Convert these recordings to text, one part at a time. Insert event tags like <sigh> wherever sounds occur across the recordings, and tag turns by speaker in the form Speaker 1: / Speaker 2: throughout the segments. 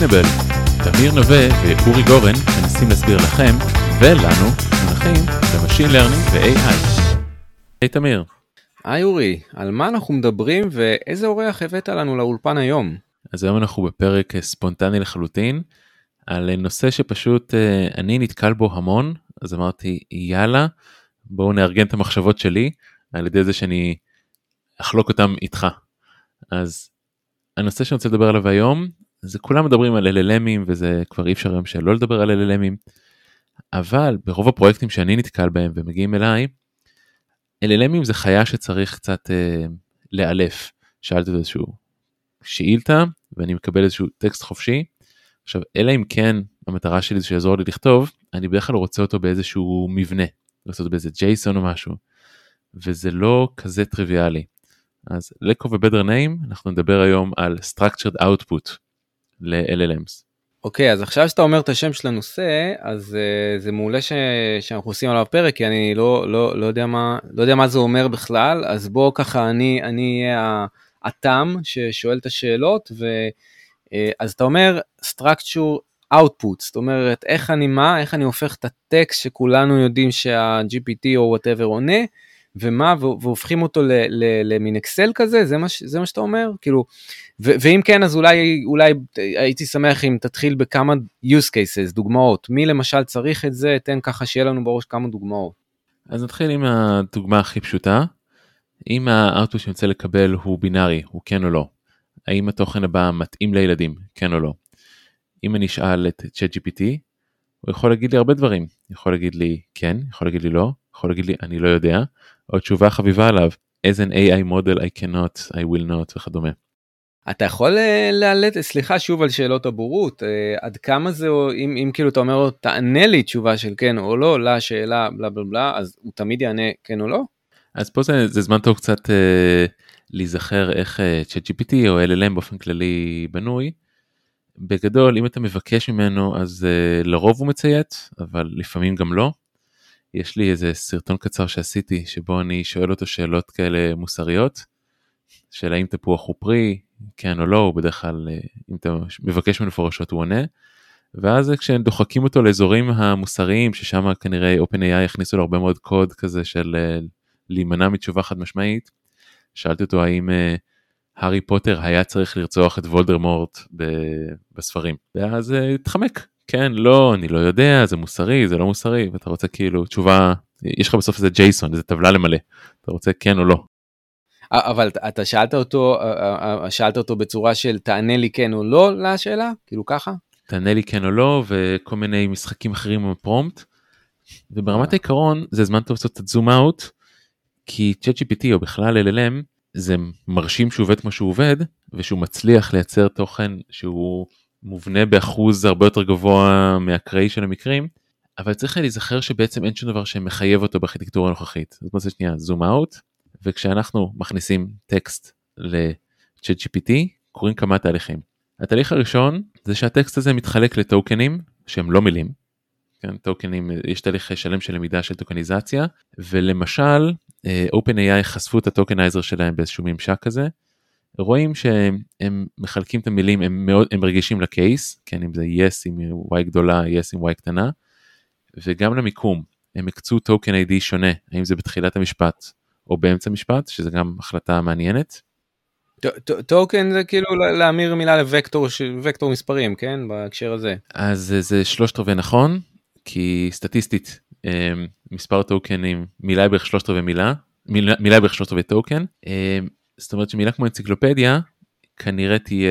Speaker 1: Explainable. תמיר נווה ואורי גורן מנסים להסביר לכם ולנו מונחים ב machine learning ו-AI. היי תמיר.
Speaker 2: היי אורי, על מה אנחנו מדברים ואיזה אורח הבאת לנו לאולפן היום?
Speaker 1: אז היום אנחנו בפרק ספונטני לחלוטין על נושא שפשוט אה, אני נתקל בו המון אז אמרתי יאללה בואו נארגן את המחשבות שלי על ידי זה שאני אחלוק אותם איתך. אז הנושא שאני רוצה לדבר עליו היום זה כולם מדברים על LLMים וזה כבר אי אפשר היום שלא לדבר על LLMים. אבל ברוב הפרויקטים שאני נתקל בהם ומגיעים אליי, LLMים זה חיה שצריך קצת אה, לאלף. שאלתי איזשהו שאילתה ואני מקבל איזשהו טקסט חופשי. עכשיו אלא אם כן המטרה שלי זה שיעזור לי לכתוב, אני בדרך כלל רוצה אותו באיזשהו מבנה, אותו באיזה ג'ייסון או משהו. וזה לא כזה טריוויאלי. אז לקו ובדר נעים אנחנו נדבר היום על structured output ל-LLMs.
Speaker 2: אוקיי, okay, אז עכשיו שאתה אומר את השם של הנושא, אז uh, זה מעולה ש... שאנחנו עושים עליו פרק, כי אני לא, לא, לא, יודע מה, לא יודע מה זה אומר בכלל, אז בוא ככה, אני אהיה התם ששואל את השאלות, ו... uh, אז אתה אומר structure output, זאת אומרת, איך אני מה, איך אני הופך את הטקסט שכולנו יודעים שה-GPT או whatever עונה, ומה, והופכים אותו למין אקסל כזה, זה מה, זה מה שאתה אומר? כאילו, ו, ואם כן, אז אולי, אולי הייתי שמח אם תתחיל בכמה use cases, דוגמאות. מי למשל צריך את זה, תן ככה שיהיה לנו בראש כמה דוגמאות.
Speaker 1: אז נתחיל עם הדוגמה הכי פשוטה. אם האוטו שאני רוצה לקבל הוא בינארי, הוא כן או לא. האם התוכן הבא מתאים לילדים, כן או לא. אם אני אשאל את ChatGPT, הוא יכול להגיד לי הרבה דברים. יכול להגיד לי כן, יכול להגיד לי לא, יכול להגיד לי אני לא יודע, או תשובה חביבה עליו, as an AI model I cannot, I will not וכדומה.
Speaker 2: אתה יכול אה, לאלץ, סליחה שוב על שאלות הבורות, אה, עד כמה זה, אם, אם כאילו אתה אומר תענה לי תשובה של כן או לא לשאלה בלה בלה בלה, אז הוא תמיד יענה כן או לא?
Speaker 1: אז פה זה, זה זמן טוב קצת אה, להיזכר איך אה, ChatGPT או LLM באופן כללי בנוי. בגדול אם אתה מבקש ממנו אז אה, לרוב הוא מציית אבל לפעמים גם לא. יש לי איזה סרטון קצר שעשיתי שבו אני שואל אותו שאלות כאלה מוסריות. של האם תפוח הוא פרי, כן או לא, הוא בדרך כלל, אה, אם אתה מבקש מפורשות הוא עונה. ואז כשדוחקים אותו לאזורים המוסריים, ששם כנראה OpenAI יכניסו לו הרבה מאוד קוד כזה של אה, להימנע מתשובה חד משמעית, שאלתי אותו האם אה, הארי פוטר היה צריך לרצוח את וולדרמורט בספרים. ואז התחמק, כן, לא, אני לא יודע, זה מוסרי, זה לא מוסרי, ואתה רוצה כאילו תשובה, יש לך בסוף איזה ג'ייסון, איזה טבלה למלא, אתה רוצה כן או לא.
Speaker 2: אבל אתה שאלת אותו, שאלת אותו בצורה של תענה לי כן או לא לשאלה? כאילו ככה?
Speaker 1: תענה לי כן או לא, וכל מיני משחקים אחרים בפרומפט. וברמת אה. העיקרון זה זמן טוב לעשות את זום אאוט, כי ChatGPT או בכלל LLM זה מרשים שהוא עובד כמו שהוא עובד, ושהוא מצליח לייצר תוכן שהוא מובנה באחוז הרבה יותר גבוה מהקראי של המקרים, אבל צריך להיזכר שבעצם אין שום דבר שמחייב אותו בארכיטקטורה הנוכחית. בוא נעשה שנייה זום אאוט, וכשאנחנו מכניסים טקסט ל-ChatGPT קורים כמה תהליכים. התהליך הראשון זה שהטקסט הזה מתחלק לטוקנים שהם לא מילים. כן, token ים, יש תהליך שלם של למידה של טוקניזציה ולמשל אה, OpenAI חשפו את ה tokenizer שלהם באיזשהו ממשק כזה. רואים שהם מחלקים את המילים הם מאוד הם רגישים ל case כן אם זה yes עם y גדולה yes עם y קטנה וגם למיקום הם הקצו token ID שונה האם זה בתחילת המשפט או באמצע משפט, שזה גם החלטה מעניינת.
Speaker 2: token זה כאילו להמיר מילה לוקטור וקטור מספרים כן בהקשר הזה
Speaker 1: אז זה שלושת רבעי נכון כי סטטיסטית אמ, מספר טוקנים מילה בערך שלושת רבעי מילה מילה, בערך שלושת רבעי טוקן זאת אומרת שמילה כמו אנציקלופדיה כנראה תהיה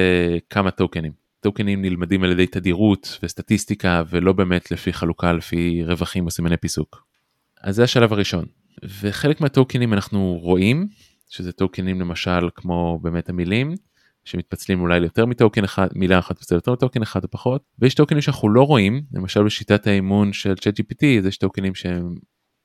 Speaker 1: כמה טוקנים. טוקנים נלמדים על ידי תדירות וסטטיסטיקה ולא באמת לפי חלוקה לפי רווחים או סימני פיסוק. אז זה השלב הראשון. וחלק מהטוקנים אנחנו רואים, שזה טוקנים למשל כמו באמת המילים, שמתפצלים אולי ליותר מטוקן אחד, מילה אחת מתפצלת יותר מטוקן אחד או פחות, ויש טוקנים שאנחנו לא רואים, למשל בשיטת האימון של ChatGPT, אז יש טוקנים שהם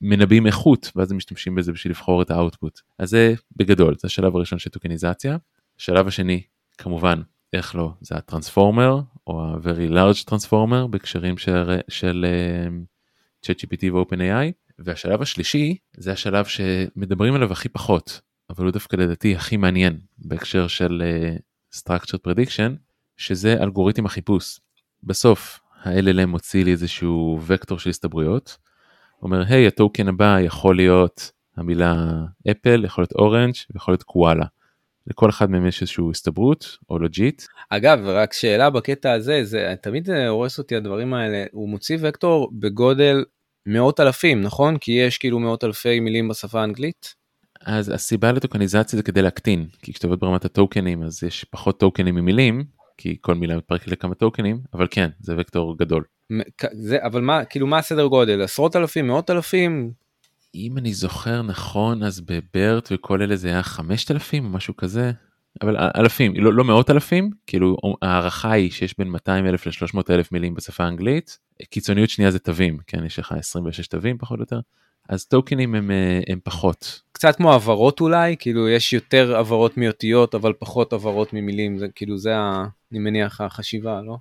Speaker 1: מנבאים איכות, ואז הם משתמשים בזה בשביל לבחור את האוטפוט. אז זה בגדול, זה השלב הראשון של טוקניזציה. השלב השני, כמובן, איך לא, זה הטרנספורמר, או ה-very large transformer בהקשרים של, של uh, ChatGPT ו-OpenAI. והשלב השלישי זה השלב שמדברים עליו הכי פחות, אבל הוא דווקא לדעתי הכי מעניין בהקשר של uh, structured prediction, שזה אלגוריתם החיפוש. בסוף ה-LLM מוציא לי איזשהו וקטור של הסתברויות, אומר היי הטוקן הבא יכול להיות המילה אפל, יכול להיות אורנג' ויכול להיות קואלה. לכל אחד מהם יש איזושהי הסתברות או לוג'יט.
Speaker 2: אגב רק שאלה בקטע הזה זה תמיד הורס אותי הדברים האלה הוא מוציא וקטור בגודל מאות אלפים נכון כי יש כאילו מאות אלפי מילים בשפה האנגלית.
Speaker 1: אז הסיבה לטוקניזציה זה כדי להקטין כי כשאתה עובד ברמת הטוקנים אז יש פחות טוקנים ממילים כי כל מילה מתפרקת לכמה טוקנים אבל כן זה וקטור גדול.
Speaker 2: זה אבל מה כאילו מה הסדר גודל עשרות אלפים מאות אלפים.
Speaker 1: אם אני זוכר נכון אז בברט וכל אלה זה היה 5,000 או משהו כזה אבל אלפים לא, לא מאות אלפים כאילו ההערכה היא שיש בין 200 אלף ל-300 אלף מילים בשפה האנגלית קיצוניות שנייה זה תווים כן יש לך 26 תווים פחות או יותר אז טוקנים הם, אה, הם פחות.
Speaker 2: קצת כמו הבהרות אולי כאילו יש יותר הבהרות מאותיות אבל פחות הבהרות ממילים זה כאילו זה ה, אני מניח החשיבה לא?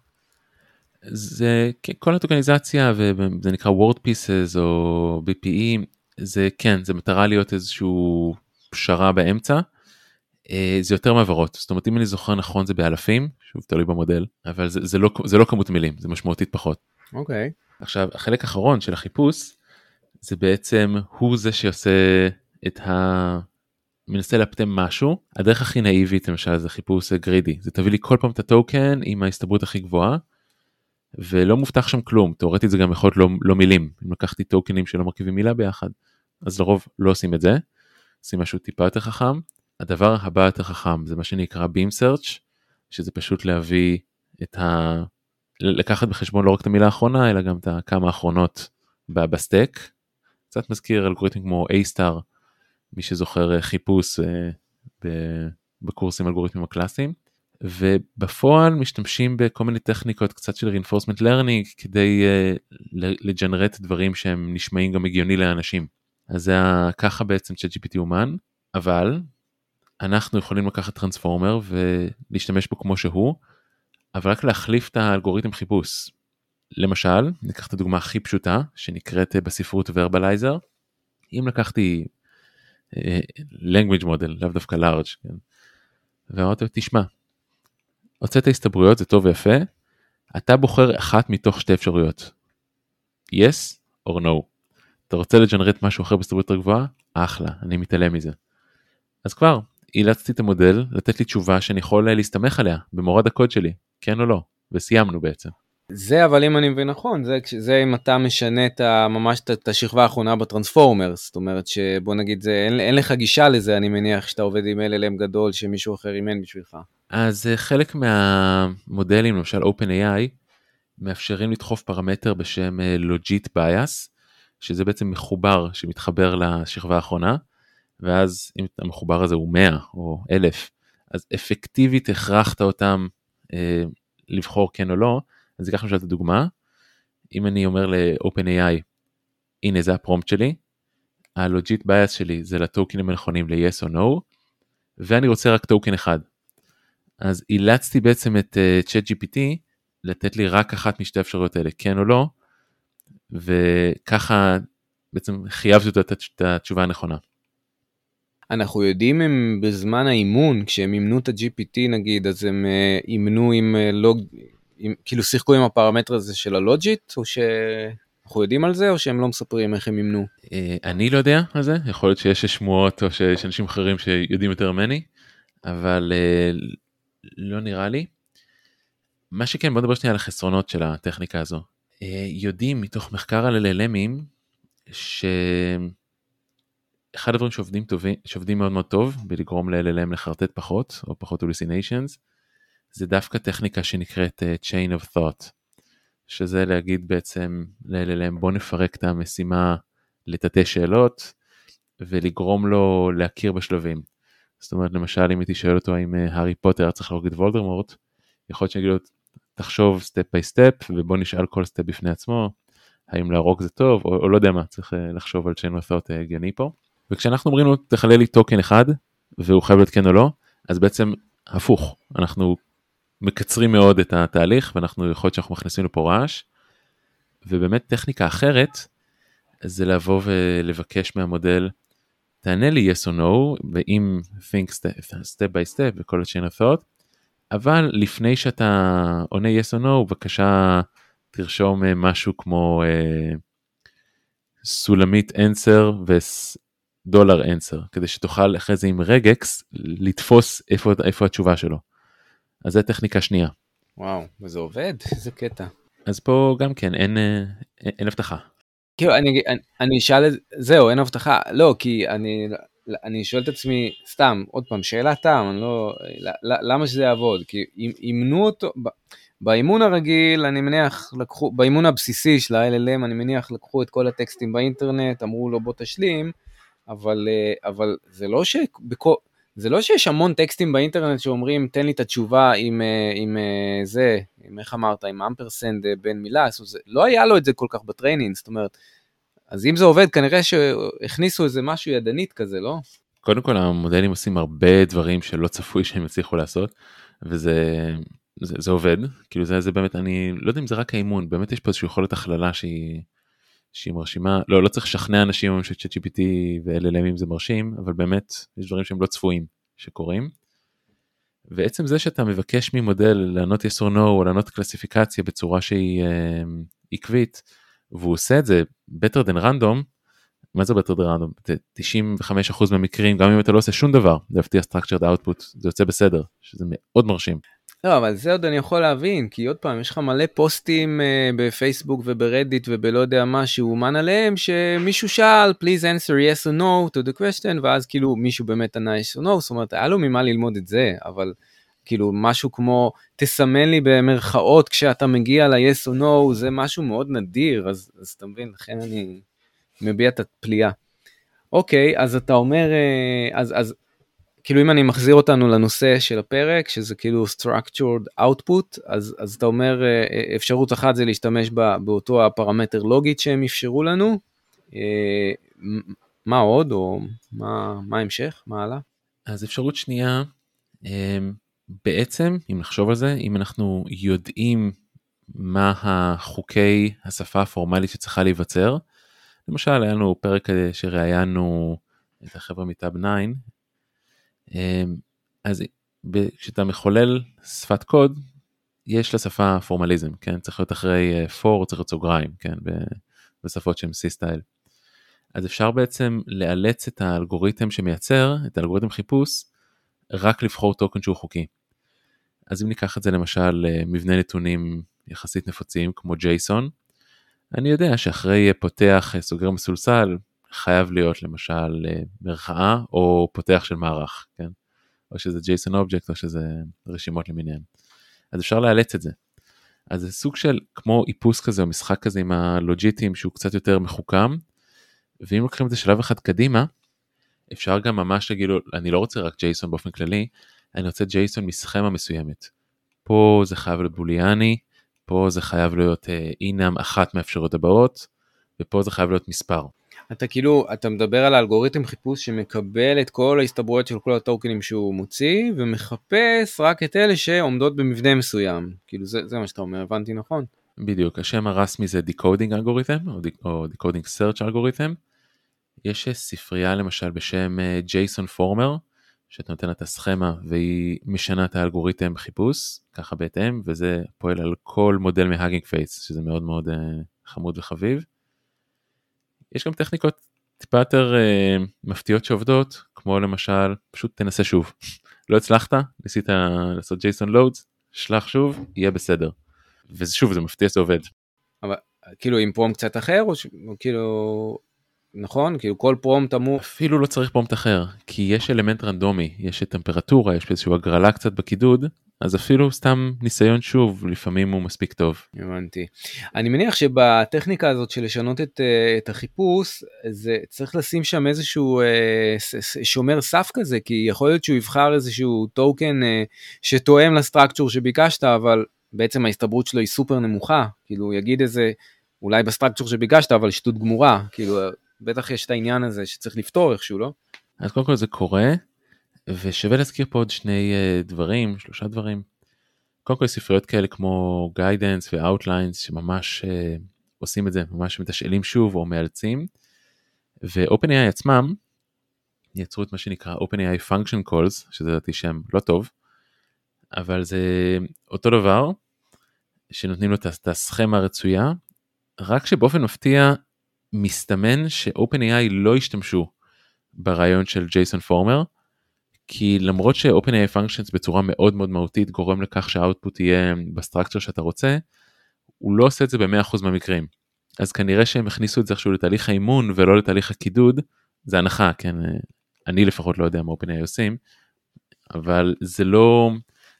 Speaker 1: זה כן, כל הטוקניזציה וזה נקרא word pieces או BPE זה כן זה מטרה להיות איזשהו פשרה באמצע. אה, זה יותר מעברות זאת אומרת אם אני זוכר נכון זה באלפים שוב תלוי במודל אבל זה, זה לא זה לא כמות מילים זה משמעותית פחות.
Speaker 2: אוקיי. Okay.
Speaker 1: עכשיו החלק האחרון של החיפוש זה בעצם הוא זה שעושה את ה... מנסה לאפטם משהו הדרך הכי נאיבית למשל זה חיפוש גרידי זה תביא לי כל פעם את הטוקן עם ההסתברות הכי גבוהה. ולא מובטח שם כלום. תאורטית זה גם יכול להיות לא, לא מילים. אם לקחתי טוקנים שלא מרכיבים מילה ביחד אז לרוב לא עושים את זה. עושים משהו טיפה יותר חכם. הדבר הבא יותר חכם זה מה שנקרא Beam Search שזה פשוט להביא את ה... לקחת בחשבון לא רק את המילה האחרונה אלא גם את הכמה האחרונות ב stack. קצת מזכיר אלגוריתם כמו A-Star מי שזוכר חיפוש אה, בקורסים אלגוריתמים הקלאסיים ובפועל משתמשים בכל מיני טכניקות קצת של reinforcement learning כדי uh, ל generate דברים שהם נשמעים גם הגיוני לאנשים. אז זה ככה בעצם ChatGPT אומן, אבל אנחנו יכולים לקחת טרנספורמר ולהשתמש בו כמו שהוא, אבל רק להחליף את האלגוריתם חיפוש. למשל, ניקח את הדוגמה הכי פשוטה שנקראת בספרות verbalizer. אם לקחתי uh, language model, לאו דווקא large, כן? ואמרתי לו, תשמע, הוצאת הסתברויות זה טוב ויפה, אתה בוחר אחת מתוך שתי אפשרויות. yes or no. אתה רוצה לג'נרט משהו אחר בהסתברות יותר גבוהה? אחלה, אני מתעלם מזה. אז כבר, אילצתי את המודל לתת לי תשובה שאני יכול להסתמך עליה במורד הקוד שלי, כן או לא, וסיימנו בעצם.
Speaker 2: זה אבל אם אני מבין נכון זה זה אם אתה משנה את ה, ממש את השכבה האחרונה בטרנספורמר זאת אומרת שבוא נגיד זה אין, אין לך גישה לזה אני מניח שאתה עובד עם LLM גדול שמישהו אחר אימן בשבילך.
Speaker 1: אז אה, חלק מהמודלים למשל OpenAI מאפשרים לדחוף פרמטר בשם אה, Logit Bias שזה בעצם מחובר שמתחבר לשכבה האחרונה ואז אם המחובר הזה הוא 100 או 1000 אז אפקטיבית הכרחת אותם אה, לבחור כן או לא אז אקח למשל את הדוגמה, אם אני אומר ל-OpenAI, הנה זה ה prompt שלי, ה logit bias שלי זה ל token ים הנכונים ל-yes או no, ואני רוצה רק token אחד. אז אילצתי בעצם את uh, ChatGPT לתת לי רק אחת משתי האפשרויות האלה, כן או לא, וככה בעצם חייבתי אותו את התשובה הנכונה.
Speaker 2: אנחנו יודעים אם בזמן האימון, כשהם אימנו את ה-GPT נגיד, אז הם uh, אימנו עם uh, לוג, עם, כאילו שיחקו עם הפרמטר הזה של הלוג'יט, או שאנחנו יודעים על זה, או שהם לא מספרים איך הם אימנו?
Speaker 1: אה, אני לא יודע על זה, יכול להיות שיש שמועות או שיש אנשים אחרים שיודעים יותר ממני, אבל אה, לא נראה לי. מה שכן, בוא נדבר שנייה על החסרונות של הטכניקה הזו. אה, יודעים מתוך מחקר על LLMים, שאחד הדברים שעובדים, טובים, שעובדים מאוד מאוד טוב בלגרום ל-LLM לחרטט פחות או פחות הוליסיניישנס זה דווקא טכניקה שנקראת uh, chain of thought, שזה להגיד בעצם ל-LLM בוא נפרק את המשימה לתתי שאלות ולגרום לו להכיר בשלבים. זאת אומרת למשל אם הייתי שואל אותו האם אה, הארי פוטר צריך להרוג את וולדמורט, יכול להיות שאני אגיד לו תחשוב step by step ובוא נשאל כל step בפני עצמו, האם להרוג זה טוב או, או לא יודע מה, צריך uh, לחשוב על chain of thought הגיוני פה. וכשאנחנו אומרים לו תחולל לי token אחד והוא חייב להיות כן או לא, אז בעצם הפוך, אנחנו מקצרים מאוד את התהליך ואנחנו יכול להיות שאנחנו מכניסים לפה רעש. ובאמת טכניקה אחרת זה לבוא ולבקש מהמודל תענה לי yes or no ואם think step, step by step וכל ה-chain of thought אבל לפני שאתה עונה yes or no, בבקשה תרשום אה, משהו כמו uh, סולמית answer ודולר answer, כדי שתוכל אחרי זה עם רגקס לתפוס איפה, איפה התשובה שלו. אז זה טכניקה שנייה.
Speaker 2: וואו, וזה עובד? איזה קטע.
Speaker 1: אז פה גם כן, אין, אין, אין הבטחה.
Speaker 2: כאילו, אני, אני, אני אשאל את זהו, אין הבטחה. לא, כי אני, אני שואל את עצמי, סתם, עוד פעם, שאלת תם, אני לא, למה שזה יעבוד? כי אימנו אותו, באימון הרגיל, אני מניח, לקחו, באימון הבסיסי של ה-LLM, אני מניח, לקחו את כל הטקסטים באינטרנט, אמרו לו בוא תשלים, אבל, אה, אבל זה לא שבכל... זה לא שיש המון טקסטים באינטרנט שאומרים תן לי את התשובה עם, אה, עם אה, זה, עם איך אמרת, עם ampersand בין מילה, זה, לא היה לו את זה כל כך ב training, זאת אומרת, אז אם זה עובד כנראה שהכניסו איזה משהו ידנית כזה, לא?
Speaker 1: קודם כל המודלים עושים הרבה דברים שלא צפוי שהם יצליחו לעשות, וזה זה, זה עובד, כאילו זה, זה באמת, אני לא יודע אם זה רק האימון, באמת יש פה איזושהי יכולת הכללה שהיא, שהיא מרשימה, לא, לא צריך לשכנע אנשים ש-GPT ו-LLMים זה מרשים, אבל באמת יש דברים שהם לא צפויים שקורים. ועצם זה שאתה מבקש ממודל לענות yes or no או לענות קלסיפיקציה בצורה שהיא אה, עקבית, והוא עושה את זה better than random, מה זה better than random? 95% מהמקרים, גם אם אתה לא עושה שום דבר, להבטיח structured output, זה יוצא בסדר, שזה מאוד מרשים.
Speaker 2: לא, אבל זה עוד אני יכול להבין, כי עוד פעם, יש לך מלא פוסטים uh, בפייסבוק וברדיט ובלא יודע מה שאומן עליהם, שמישהו שאל, please answer yes or no to the question, ואז כאילו מישהו באמת ענה yes or no, זאת אומרת, היה לו ממה ללמוד את זה, אבל כאילו משהו כמו, תסמן לי במרכאות כשאתה מגיע ל-yes or no, זה משהו מאוד נדיר, אז, אז אתה מבין, לכן אני מביע את הפליאה. אוקיי, אז אתה אומר, אה, אז, אז כאילו אם אני מחזיר אותנו לנושא של הפרק שזה כאילו structured output אז אז אתה אומר אה, אה, אפשרות אחת זה להשתמש בה, באותו הפרמטר לוגית שהם אפשרו לנו. אה, מה עוד או מה מה המשך מה הלאה?
Speaker 1: אז אפשרות שנייה בעצם אם נחשוב על זה אם אנחנו יודעים מה החוקי השפה הפורמלית שצריכה להיווצר. למשל היה לנו פרק שראיינו את החבר'ה מטאב 9 אמ, אז כשאתה מחולל שפת קוד, יש לשפה פורמליזם, כן? צריך להיות אחרי for, צריך להיות סוגריים, כן? בשפות שהן C-סטייל. אז אפשר בעצם לאלץ את האלגוריתם שמייצר, את האלגוריתם חיפוש, רק לבחור טוקן שהוא חוקי. אז אם ניקח את זה למשל מבנה נתונים יחסית נפוצים כמו JSON, אני יודע שאחרי פותח סוגר מסולסל חייב להיות למשל אה, מרכאה או פותח של מערך, כן? או שזה JSON Object או שזה רשימות למיניהן. אז אפשר לאלץ את זה. אז זה סוג של כמו איפוס כזה או משחק כזה עם הלוג'יטים שהוא קצת יותר מחוכם. ואם לוקחים את זה שלב אחד קדימה, אפשר גם ממש להגיד אני לא רוצה רק JSON באופן כללי, אני רוצה JSON מסכמה מסוימת. פה זה חייב להיות בוליאני, פה זה חייב להיות אינם אה, אחת מהאפשרויות הבאות, ופה זה חייב להיות מספר.
Speaker 2: אתה כאילו, אתה מדבר על האלגוריתם חיפוש שמקבל את כל ההסתברויות של כל הטוקנים שהוא מוציא, ומחפש רק את אלה שעומדות במבנה מסוים. כאילו זה, זה מה שאתה אומר, הבנתי נכון?
Speaker 1: בדיוק, השם הרסמי זה Decoding אלגוריתם, או Decoding Search אלגוריתם. יש ספרייה למשל בשם אה, ג'ייסון פורמר, שאתה נותן לה את הסכמה והיא משנה את האלגוריתם חיפוש, ככה בהתאם, וזה פועל על כל מודל מהאגינג פייס, שזה מאוד מאוד uh, חמוד וחביב. יש גם טכניקות טיפה יותר uh, מפתיעות שעובדות, כמו למשל, פשוט תנסה שוב. <laughs> לא הצלחת, ניסית לעשות JSON loads, שלח שוב, יהיה בסדר. ושוב, זה מפתיע שזה עובד.
Speaker 2: אבל כאילו עם prompt קצת אחר, או, ש... כאילו נכון? כאילו כל prompt אמור...
Speaker 1: אפילו לא צריך prompt אחר, כי יש אלמנט רנדומי, יש טמפרטורה, יש איזושהי הגרלה קצת בקידוד, אז אפילו סתם ניסיון שוב, לפעמים הוא מספיק טוב.
Speaker 2: הבנתי. אני מניח שבטכניקה הזאת של לשנות את, אה, את החיפוש, זה צריך לשים שם איזשהו אה, שומר סף כזה, כי יכול להיות שהוא יבחר איזשהו token אה, שתואם ל structure שביקשת, אבל בעצם ההסתברות שלו היא סופר נמוכה, כאילו הוא יגיד איזה... אולי ב structure שביקשת, אבל שטות גמורה, כאילו בטח יש את העניין הזה שצריך לפתור איכשהו, לא?
Speaker 1: אז קודם כל זה קורה, ושווה להזכיר פה עוד שני אה, דברים, שלושה דברים. קודם כל ספריות כאלה כמו Guidance ו Outlines שממש אה, עושים את זה, ממש מתשאלים שוב או מאלצים. ו-OpenAI עצמם יצרו את מה שנקרא OpenAI Function Calls, שזה לדעתי שם לא טוב, אבל זה אותו דבר, שנותנים לו את הסכמה הרצויה, רק שבאופן מפתיע מסתמן ש-OpenAI לא השתמשו ברעיון של ג'ייסון פורמר, כי למרות ש-OpenAI functions בצורה מאוד מאוד מהותית גורם לכך שהאוטפוט יהיה בסטרקצ'ר שאתה רוצה, הוא לא עושה את זה ב-100% מהמקרים. אז כנראה שהם הכניסו את זה עכשיו לתהליך האימון ולא לתהליך הקידוד, זה הנחה, כן, אני לפחות לא יודע מה OpenAI עושים, אבל זה לא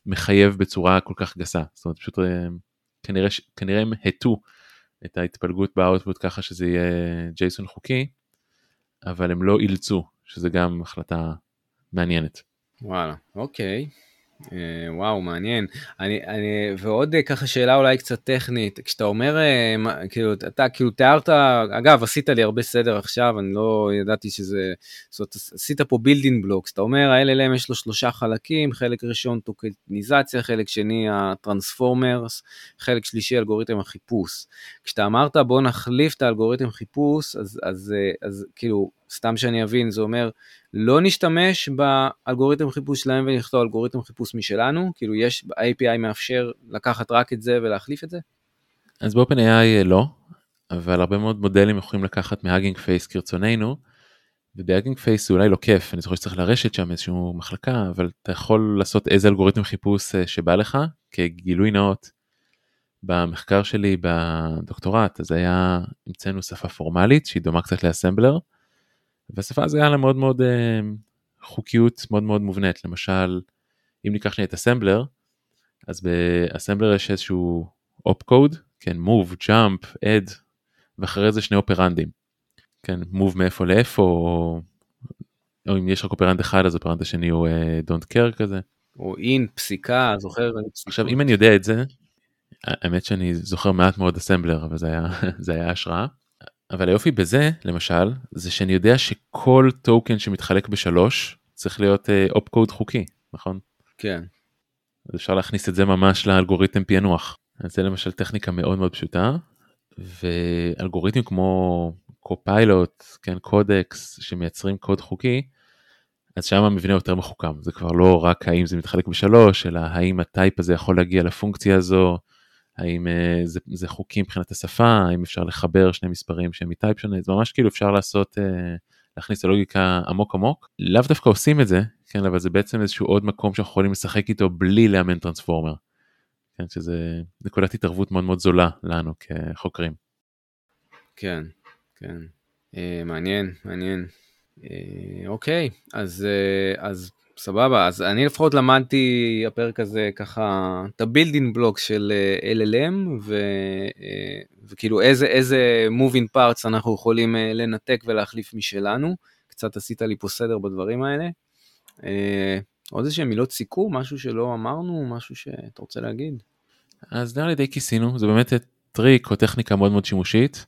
Speaker 1: מחייב בצורה כל כך גסה, זאת אומרת פשוט אה, כנראה, כנראה הם הטו את ההתפלגות באוטפוט ככה שזה יהיה ג'ייסון חוקי, אבל הם לא אילצו, שזה גם החלטה מעניינת.
Speaker 2: וואלה, אוקיי. אה, וואו, מעניין. אני, אני, ועוד אה, ככה שאלה אולי קצת טכנית, כשאתה אומר, אה, כאילו, אתה כאילו תיארת, אגב, עשית לי הרבה סדר עכשיו, אני לא ידעתי שזה, זאת אומרת, עשית פה building blocks, אתה אומר, ה-LLM יש לו שלושה חלקים, חלק ראשון טוקניזציה, חלק שני ה transformers, חלק שלישי אלגוריתם החיפוש. כשאתה אמרת בוא נחליף את האלגוריתם חיפוש, אז, אז, אז, אז כאילו, סתם שאני אבין, זה אומר, לא נשתמש באלגוריתם חיפוש שלהם ונכתוב אלגוריתם חיפוש משלנו, כאילו יש, ה-API מאפשר לקחת רק את זה ולהחליף את זה?
Speaker 1: אז ב OpenAI לא, אבל הרבה מאוד מודלים יכולים לקחת מ Hugging Face כרצוננו, וב Hugging Face זה אולי לא כיף, אני זוכר שצריך לרשת שם איזושהי מחלקה, אבל אתה יכול לעשות איזה אלגוריתם חיפוש אה, שבא לך, כגילוי נאות. במחקר שלי בדוקטורט אז היה, המצאנו שפה פורמלית שהיא דומה קצת לאסמבלר, והשפה הזו היה לה מאוד מאוד אה, חוקיות מאוד מאוד מובנית. למשל אם ניקח שנייה את אסמבלר אז באסמבלר יש איזשהו op code כן move jump add ואחרי זה שני אופרנדים. כן move מאיפה לאיפה או, או אם יש רק אופרנד אחד אז אופרנד השני הוא אה, don't care כזה.
Speaker 2: או in פסיקה זוכר?
Speaker 1: עכשיו אם אני יודע את זה האמת שאני זוכר מעט מאוד אסמבלר אבל זה היה <laughs> זה היה השראה אבל היופי בזה למשל זה שאני יודע שכל token שמתחלק בשלוש צריך להיות op אה, code חוקי נכון?
Speaker 2: כן.
Speaker 1: אז אפשר להכניס את זה ממש לאלגוריתם פענוח. אז זה למשל טכניקה מאוד מאוד פשוטה ואלגוריתמים כמו Copilot כן קודקס שמייצרים קוד חוקי אז שם המבנה יותר מחוכם זה כבר לא רק האם זה מתחלק בשלוש אלא האם ה type הזה יכול להגיע לפונקציה הזו האם אה, זה, זה חוקי מבחינת השפה, האם אפשר לחבר שני מספרים שהם מ type שונה, זה ממש כאילו אפשר לעשות, אה, להכניס את הלוגיקה עמוק עמוק. לאו דווקא עושים את זה, כן, אבל זה בעצם איזשהו עוד מקום שאנחנו יכולים לשחק איתו בלי לאמן transformer. כן, שזה נקודת התערבות מאוד מאוד זולה לנו כחוקרים.
Speaker 2: כן, כן. אה, מעניין, מעניין. אוקיי, אז, אה, אז סבבה, אז אני לפחות למדתי הפרק הזה ככה את ה building block של אה, LLM ו, אה, וכאילו איזה איזה moving parts אנחנו יכולים אה, לנתק ולהחליף משלנו. קצת עשית לי פה סדר בדברים האלה. עוד איזה מילות סיכום, משהו שלא אמרנו, משהו שאתה רוצה להגיד?
Speaker 1: אז נראה לי די כיסינו, זה באמת טריק או טכניקה מאוד מאוד שימושית.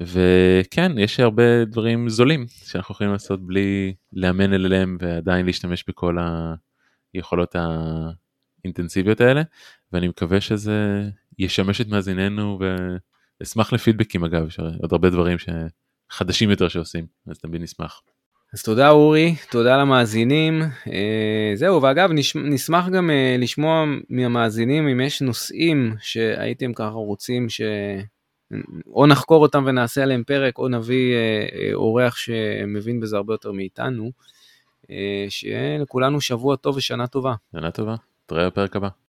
Speaker 1: וכן יש הרבה דברים זולים שאנחנו יכולים לעשות בלי לאמן אליהם ועדיין להשתמש בכל היכולות האינטנסיביות האלה ואני מקווה שזה ישמש את מאזיננו ואשמח לפידבקים אגב יש עוד הרבה דברים שחדשים יותר שעושים אז תמיד נשמח.
Speaker 2: אז תודה אורי, תודה למאזינים. אה, זהו, ואגב, נשמח גם אה, לשמוע מהמאזינים אם יש נושאים שהייתם ככה רוצים ש... או נחקור אותם ונעשה עליהם פרק, או נביא אה, אה, אורח שמבין בזה הרבה יותר מאיתנו. אה, שיהיה לכולנו שבוע טוב ושנה טובה.
Speaker 1: שנה טובה, תראה בפרק הבא.